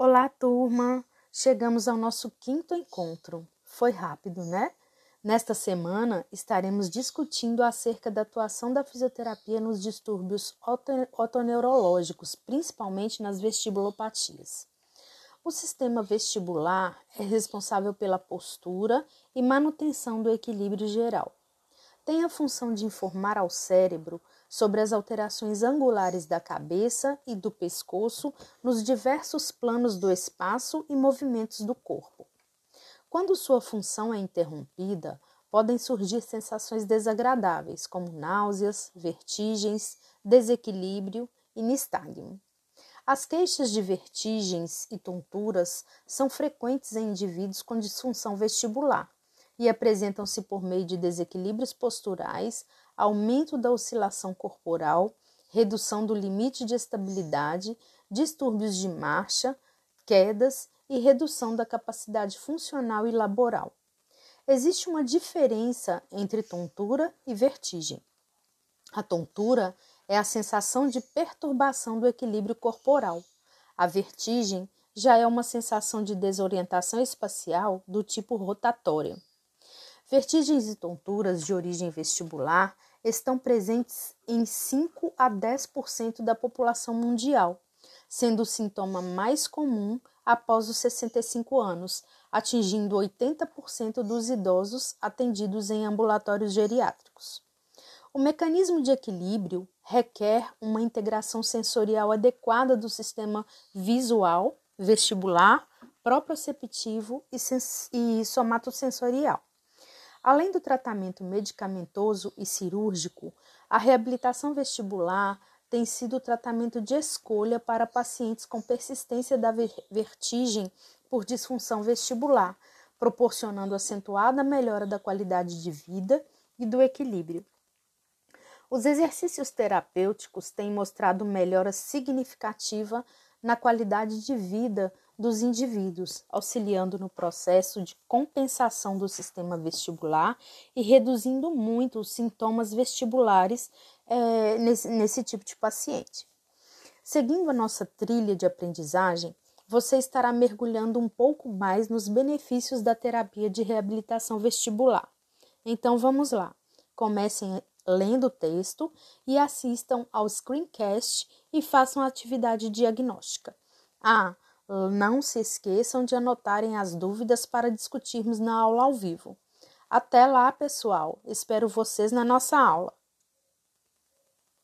Olá, turma! Chegamos ao nosso quinto encontro. Foi rápido, né? Nesta semana estaremos discutindo acerca da atuação da fisioterapia nos distúrbios otoneurológicos, principalmente nas vestibulopatias. O sistema vestibular é responsável pela postura e manutenção do equilíbrio geral. Tem a função de informar ao cérebro sobre as alterações angulares da cabeça e do pescoço nos diversos planos do espaço e movimentos do corpo. Quando sua função é interrompida, podem surgir sensações desagradáveis, como náuseas, vertigens, desequilíbrio e nistagmo. As queixas de vertigens e tonturas são frequentes em indivíduos com disfunção vestibular e apresentam-se por meio de desequilíbrios posturais, aumento da oscilação corporal, redução do limite de estabilidade, distúrbios de marcha, quedas e redução da capacidade funcional e laboral. Existe uma diferença entre tontura e vertigem. A tontura é a sensação de perturbação do equilíbrio corporal. A vertigem já é uma sensação de desorientação espacial do tipo rotatória. Vertigens e tonturas de origem vestibular estão presentes em 5 a 10% da população mundial, sendo o sintoma mais comum após os 65 anos, atingindo 80% dos idosos atendidos em ambulatórios geriátricos. O mecanismo de equilíbrio requer uma integração sensorial adequada do sistema visual, vestibular, proprioceptivo e, somatosensorial. Além do tratamento medicamentoso e cirúrgico, a reabilitação vestibular tem sido o tratamento de escolha para pacientes com persistência da vertigem por disfunção vestibular, proporcionando acentuada melhora da qualidade de vida e do equilíbrio. Os exercícios terapêuticos têm mostrado melhora significativa na qualidade de vida dos indivíduos, auxiliando no processo de compensação do sistema vestibular e reduzindo muito os sintomas vestibulares é, nesse, nesse tipo de paciente. Seguindo a nossa trilha de aprendizagem, você estará mergulhando um pouco mais nos benefícios da terapia de reabilitação vestibular. Então vamos lá. Comecem lendo o texto e assistam ao screencast e façam a atividade diagnóstica. Ah, não se esqueçam de anotarem as dúvidas para discutirmos na aula ao vivo. Até lá, pessoal. Espero vocês na nossa aula.